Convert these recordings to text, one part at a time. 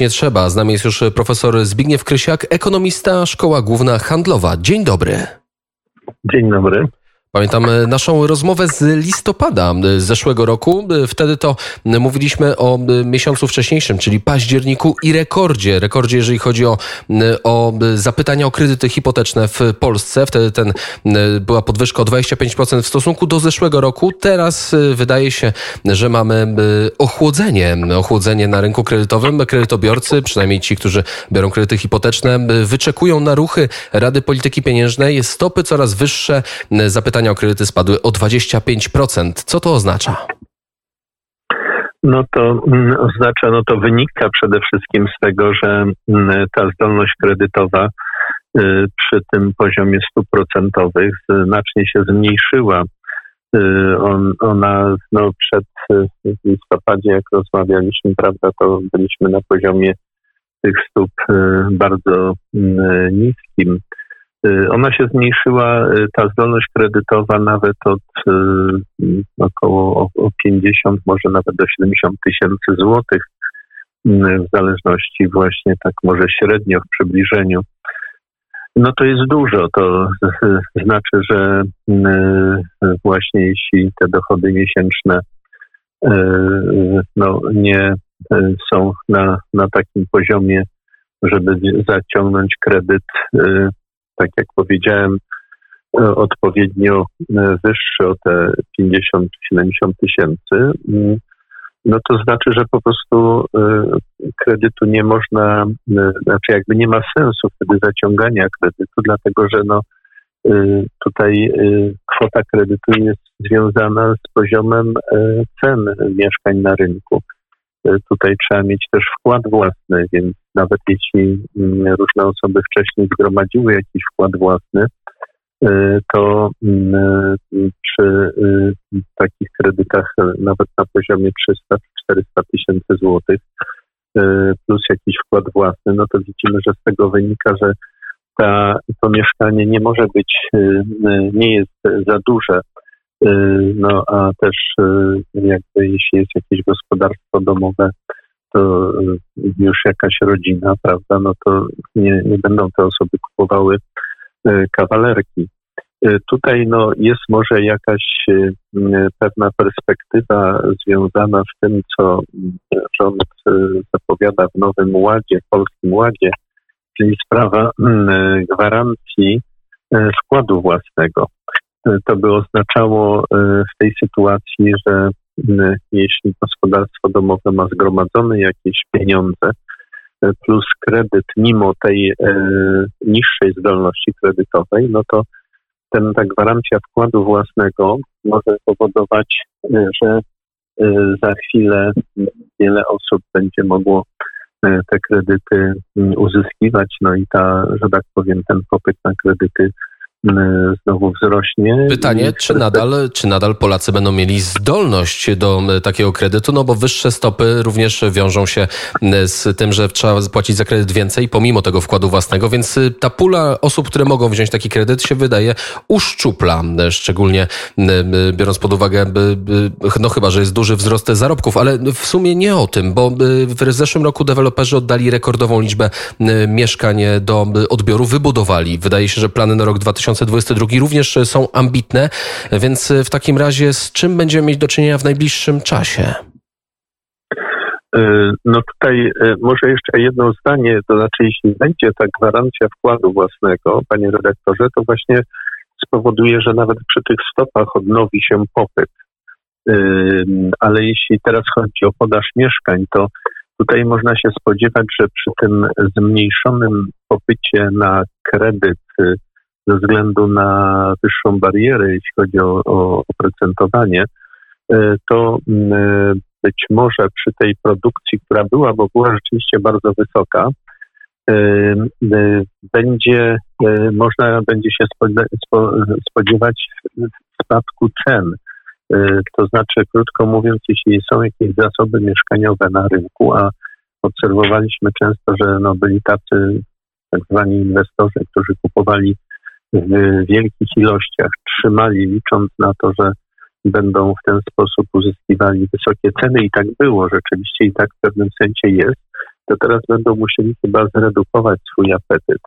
Nie trzeba. Z nami jest już profesor Zbigniew Krysiak, ekonomista, Szkoła Główna Handlowa. Dzień dobry. Dzień dobry. Pamiętam e, naszą rozmowę z listopada e, zeszłego roku. E, wtedy to mówiliśmy o miesiącu wcześniejszym, czyli październiku i rekordzie. Rekordzie, jeżeli chodzi o, o zapytania o kredyty hipoteczne w Polsce. Wtedy ten była podwyżka o 25% w stosunku do zeszłego roku. Teraz wydaje się, że mamy ochłodzenie, ochłodzenie na rynku kredytowym. Kredytobiorcy, przynajmniej ci, którzy biorą kredyty hipoteczne, wyczekują na ruchy Rady Polityki Pieniężnej. Stopy coraz wyższe, zapytania o kredyty spadły o 25%. Co to oznacza? No to mm, oznacza, no to wynika przede wszystkim z tego, że mm, ta zdolność kredytowa y, przy tym poziomie stóp procentowych znacznie się zmniejszyła. Y, on, ona no, przed y, listopadzie, jak rozmawialiśmy, prawda, to byliśmy na poziomie tych stóp bardzo mm, niskim. Y, ona się zmniejszyła, y, ta zdolność kredytowa nawet od y, około 50, może nawet do 70 tysięcy złotych, w zależności właśnie tak może średnio w przybliżeniu. No to jest dużo. To znaczy, że właśnie jeśli te dochody miesięczne no, nie są na, na takim poziomie, żeby zaciągnąć kredyt tak jak powiedziałem, e, odpowiednio e, wyższy o te 50-70 tysięcy, mm, no to znaczy, że po prostu e, kredytu nie można, znaczy jakby nie ma sensu wtedy zaciągania kredytu, dlatego że no tutaj kwota kredytu jest związana z poziomem cen mieszkań na rynku. Tutaj trzeba mieć też wkład własny, więc nawet jeśli mm, różne osoby wcześniej zgromadziły jakiś wkład własny, y, to mm, przy y, takich kredytach nawet na poziomie 300-400 tysięcy złotych y, plus jakiś wkład własny, no to widzimy, że z tego wynika, że ta, to mieszkanie nie może być, nie jest za duże. No a też jakby jeśli jest jakieś gospodarstwo domowe, to y, już jakaś rodzina, prawda, no to nie, nie będą te osoby kupowały y, kawalerki. Y, tutaj no, jest może jakaś pewna perspektywa związana z tym, co rząd zapowiada w Nowym Ładzie, w Polskim Ładzie, czyli sprawa gwarancji wkładu własnego. To by oznaczało w tej sytuacji, że jeśli gospodarstwo domowe ma zgromadzone jakieś pieniądze e, plus kredyt mimo tej niższej zdolności kredytowej, no to ten, ta gwarancja wkładu własnego może powodować, że za chwilę wiele osób będzie mogło te kredyty uzyskiwać, no i ta, że tak powiem, ten popyt na kredyty znowu wzrośnie. Pytanie, czy nadal, czy nadal Polacy będą mieli zdolność do takiego kredytu, no bo wyższe stopy również wiążą się z tym, że trzeba zapłacić za kredyt więcej, pomimo tego wkładu własnego, więc ta pula osób, które mogą wziąć taki kredyt się wydaje uszczupla, szczególnie biorąc pod uwagę, no chyba, że jest duży wzrost zarobków, ale w sumie nie o tym, bo w zeszłym roku deweloperzy oddali rekordową liczbę mieszkań do odbioru, wybudowali. Wydaje się, że plany na rok 2020 2022 również są ambitne, więc w takim razie z czym będziemy mieć do czynienia w najbliższym czasie? E, no tutaj e, może jeszcze jedno zdanie, to znaczy jeśli będzie ta gwarancja wkładu własnego, panie redaktorze, to właśnie spowoduje, że nawet przy tych stopach odnowi się popyt. E, ale jeśli teraz chodzi o podaż mieszkań, to tutaj można się spodziewać, że przy tym zmniejszonym popycie na kredyt ze względu na wyższą barierę, jeśli chodzi o, o oprocentowanie, e, to mm, e, być może przy tej produkcji, która była, bo była rzeczywiście bardzo wysoka, e, będzie, można będzie się spodziewać spadku cen. To znaczy, krótko mówiąc, jeśli są jakieś zasoby mieszkaniowe na rynku, a obserwowaliśmy często, że no byli tacy tak zwani inwestorzy, którzy kupowali w wielkich ilościach trzymali, licząc na to, że będą w ten sposób uzyskiwali wysokie ceny i tak było, rzeczywiście i tak w pewnym sensie jest, to teraz będą musieli chyba zredukować swój apetyt.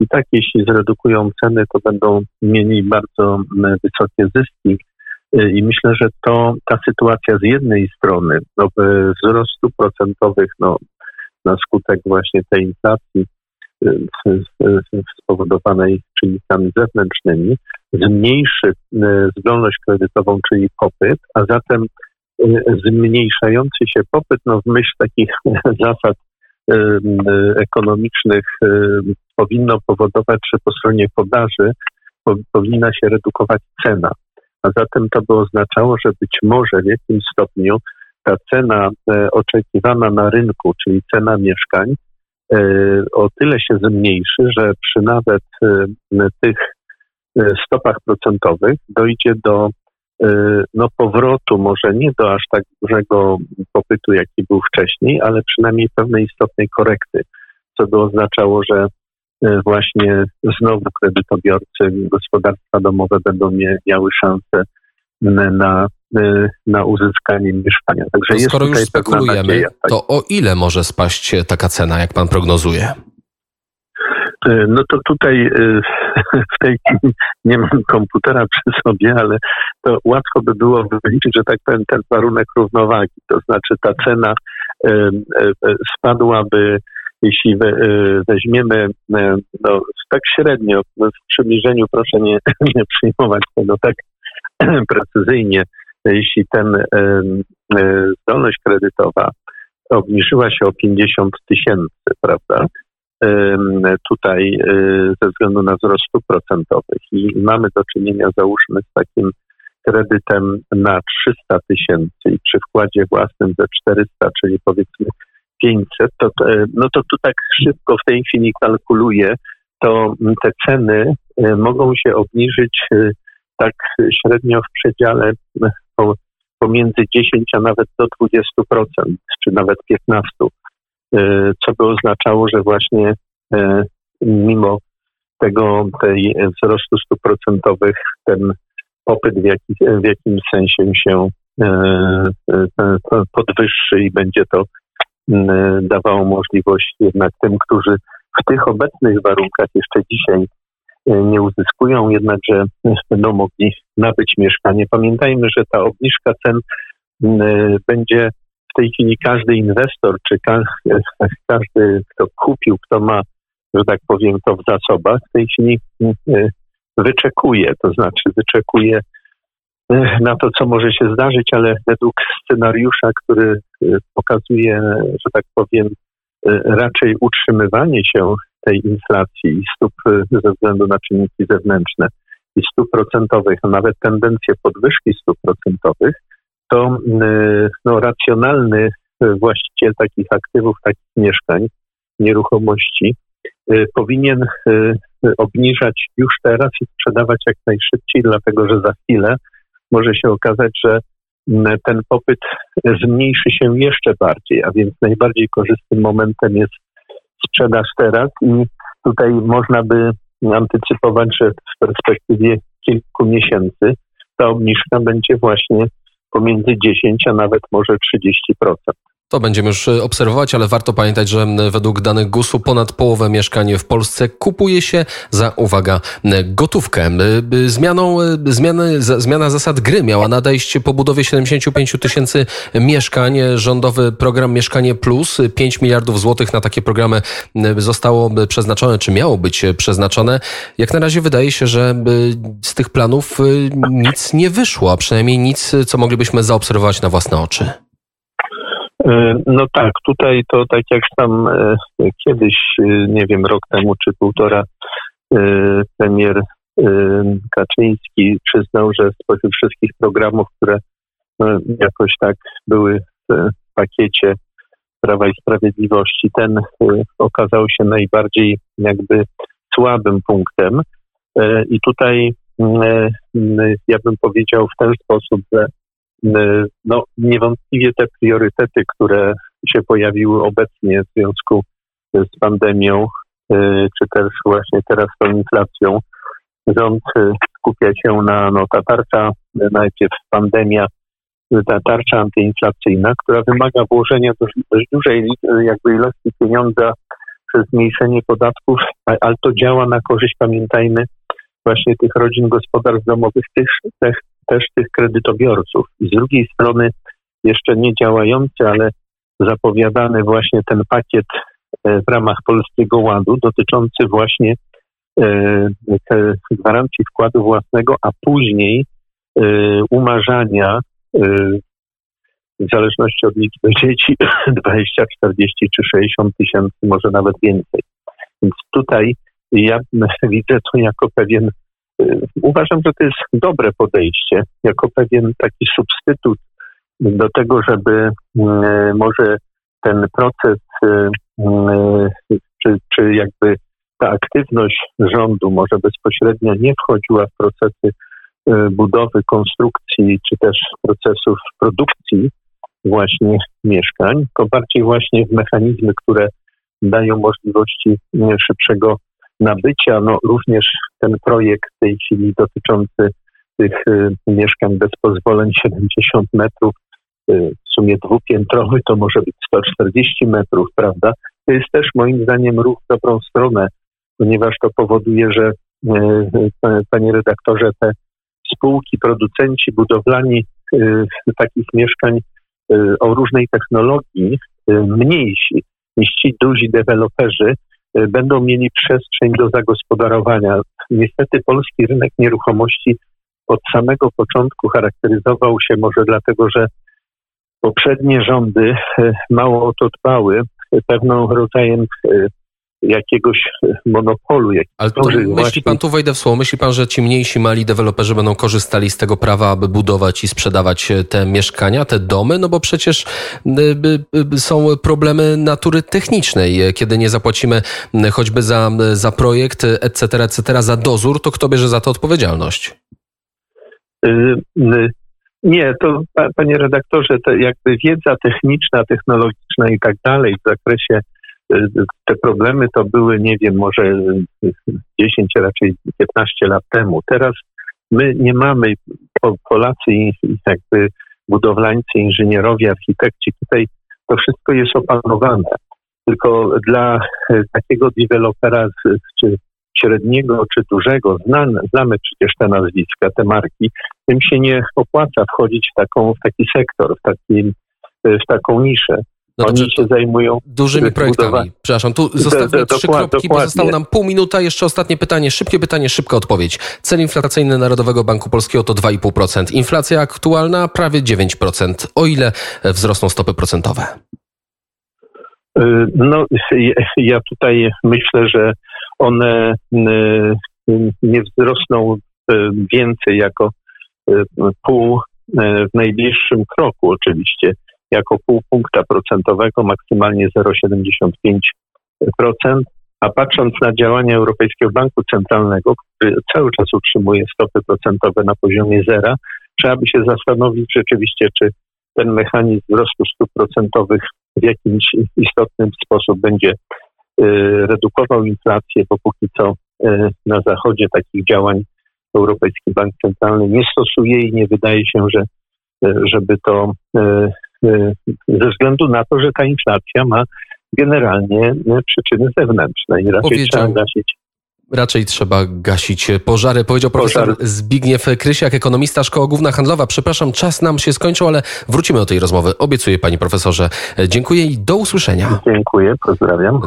I tak, jeśli zredukują ceny, to będą mieli bardzo wysokie zyski. I myślę, że to ta sytuacja z jednej strony no, wzrostu procentowych no, na skutek właśnie tej inflacji spowodowanej czynnikami zewnętrznymi, zmniejszy zdolność kredytową, czyli popyt, a zatem zmniejszający się popyt, no w myśl takich zasad ekonomicznych powinno powodować, że po stronie podaży powinna się redukować cena. A zatem to by oznaczało, że być może w jakimś stopniu ta cena e, oczekiwana na rynku, czyli cena mieszkań, o tyle się zmniejszy, że przy nawet e, tych stopach procentowych dojdzie do no, powrotu, może nie do aż tak dużego popytu, jaki był wcześniej, ale przynajmniej pewnej istotnej korekty, co by oznaczało, że właśnie znowu kredytobiorcy, gospodarstwa domowe będą miały szansę na, na uzyskanie mieszkania. Także skoro już spekulujemy, nadzieja, tak? to o ile może spaść taka cena, jak pan prognozuje? E, no to tutaj e, w tej chwili nie mam komputera przy sobie, ale to łatwo by było wyliczyć, że tak powiem, ten warunek równowagi. To znaczy ta cena spadłaby, jeśli weźmiemy no, tak średnio, w przybliżeniu proszę nie, nie przyjmować tego tak precyzyjnie, jeśli ten zdolność kredytowa obniżyła się o 50 tysięcy, prawda? Tutaj e, ze względu na wzrost stóp procentowych i mamy do czynienia, załóżmy, z takim kredytem na 300 tysięcy i przy wkładzie własnym ze 400, czyli powiedzmy 500, to, no to tu tak szybko w tej chwili kalkuluję, to te ceny e, mogą się obniżyć e, tak średnio w przedziale pomiędzy 10 a nawet do 20%, czy nawet 15%, e, co by oznaczało, że właśnie e, mimo tego tej wzrostu stóp procentowych ten popyt w, jakiś, w jakimś sensie się e, podwyższy i będzie to dawało możliwość jednak tym, którzy w tych obecnych warunkach jeszcze dzisiaj nie uzyskują, jednakże będą mogli nabyć mieszkanie. Pamiętajmy, że ta obniżka cen mm, będzie w tej chwili każdy inwestor, czy każdy, kto kupił, kto ma, że tak powiem, to w zasobach, w tej chwili mm, wyczekuje, to znaczy wyczekuje na to, co może się zdarzyć, ale według scenariusza, który pokazuje, że tak powiem, raczej utrzymywanie się tej inflacji i stóp y, ze względu na czynniki zewnętrzne i stóp procentowych, a nawet tendencje podwyżki stóp procentowych, to y, no, racjonalny y, właściciel takich aktywów, takich mieszkań, nieruchomości powinien obniżać już teraz i sprzedawać jak najszybciej, dlatego że za chwilę może się okazać, że ten popyt zmniejszy się jeszcze bardziej, a więc najbardziej korzystnym momentem jest sprzedaż teraz i tutaj można by antycypować, że w perspektywie kilku miesięcy ta obniżka będzie właśnie pomiędzy 10 a nawet może 30%. To będziemy już e, obserwować, ale warto pamiętać, że według danych GUS-u ponad połowę mieszkań w Polsce kupuje się za, uwaga, gotówkę. Zmianą, e, zmiany, zmiana zasad gry miała nadejść po budowie 75 tysięcy mieszkań. Rządowy program Mieszkanie Plus, 5 miliardów złotych na takie programy zostało przeznaczone, czy miało być przeznaczone. Jak na razie wydaje się, że z tych planów e, nic nie wyszło, a przynajmniej nic, co moglibyśmy zaobserwować na własne oczy. E, no tak, tutaj to tak jak tam e, kiedyś, e, nie wiem, rok temu czy półtora, premier Kaczyński przyznał, że spośród wszystkich programów, które no, jakoś tak były w pakiecie Prawa i Sprawiedliwości, ten okazał się najbardziej jakby słabym punktem. I tutaj ja bym powiedział w ten sposób, że no, niewątpliwie te priorytety, które się pojawiły obecnie w związku z pandemią, y, czy też właśnie teraz tą inflacją, rząd y, skupia się na no, ta tarcza, najpierw pandemia, ta tarcza antyinflacyjna, która wymaga włożenia dość, dość dużej jakby ilości pieniądza przez zmniejszenie podatków, ale to działa na korzyść, pamiętajmy, właśnie tych rodzin gospodarstw domowych, tych, też, też tych kredytobiorców. I z drugiej strony jeszcze nie działający, ale zapowiadany właśnie ten pakiet e, w ramach Polskiego Ładu dotyczący właśnie e, gwarancji wkładu własnego, a później e, umarzania w zależności od liczby dzieci 20, 40 czy 60 tysięcy, może nawet więcej. Więc tutaj ja widzę to jako pewien, uważam, że to jest dobre podejście, jako pewien taki substytut do tego, żeby może ten proces, czy, czy jakby ta aktywność rządu może bezpośrednio nie wchodziła w procesy budowy, konstrukcji, czy też procesów produkcji właśnie mieszkań, tylko bardziej właśnie w mechanizmy, które dają możliwości szybszego nabycia. No, również ten projekt w tej chwili dotyczący tych y, mieszkań bez pozwoleń 70 metrów, y, w sumie dwupiętrowy, to może być 140 metrów, prawda? To jest też moim zdaniem ruch w dobrą stronę, ponieważ to powoduje, że y, panie redaktorze, te spółki, producenci budowlani takich mieszkań o różnej technologii, mniejsi niż ci duzi deweloperzy, będą mieli przestrzeń do zagospodarowania. Niestety polski rynek nieruchomości od samego początku charakteryzował się może dlatego, że poprzednie rządy mało o to dbały, pewną rodzajem jakiegoś monopolu. Jak Ale to myśli właśnie... pan, tu wejdę w słowo, myśli pan, że ci mniejsi, mali deweloperzy będą korzystali z tego prawa, aby budować i sprzedawać te mieszkania, te domy? No bo przecież y, są problemy natury technicznej. Kiedy nie zapłacimy choćby za, za projekt, etc., etc., za dozór, to kto bierze za to odpowiedzialność? Y, nie, to panie redaktorze, to jakby wiedza techniczna, technologiczna i tak dalej w zakresie te problemy to były, nie wiem, może 10, raczej 15 lat temu. Teraz my nie mamy, Polacy jakby budowlańcy, inżynierowie, architekci, tutaj to wszystko jest opanowane. Tylko dla takiego dewelopera, czy średniego, czy dużego, znamy, znamy przecież te nazwiska, te marki, tym się nie opłaca wchodzić w, taką, w taki sektor, w, taki, w taką niszę. No Oni się zajmują dużymi projektami. Przepraszam, tu zostawmy trzy kropki, bo zostało nam pół minuta. Jeszcze ostatnie pytanie, szybkie pytanie, szybka odpowiedź. Cel inflacyjny Narodowego Banku Polskiego to 2,5%. Inflacja aktualna prawie 9%. O ile wzrosną stopy procentowe? Y, no, ja tutaj myślę, że one y, nie wzrosną y, więcej jako pół w najbliższym kroku oczywiście jako pół punkta procentowego, maksymalnie 0,75%. A patrząc na działania Europejskiego Banku Centralnego, który cały czas utrzymuje stopy procentowe na poziomie zera, trzeba by się zastanowić rzeczywiście, czy ten mechanizm wzrostu stóp procentowych w jakimś istotnym sposób będzie y, redukował inflację, bo póki co y, na Zachodzie takich działań Europejski Bank Centralny nie stosuje i nie wydaje się, że y, żeby to ze względu na to, że ta inflacja ma generalnie y, przyczyny zewnętrzne i raczej Powiedział. trzeba gasić Raczej trzeba gasić pożary, powiedział profesor Zbigniew Krysiak, ekonomista Szkoła Główna Handlowa. Przepraszam, czas nam się skończył, ale wrócimy do tej rozmowy. Obiecuję pani profesorze. Dziękuję i do usłyszenia. Dziękuję, pozdrawiam.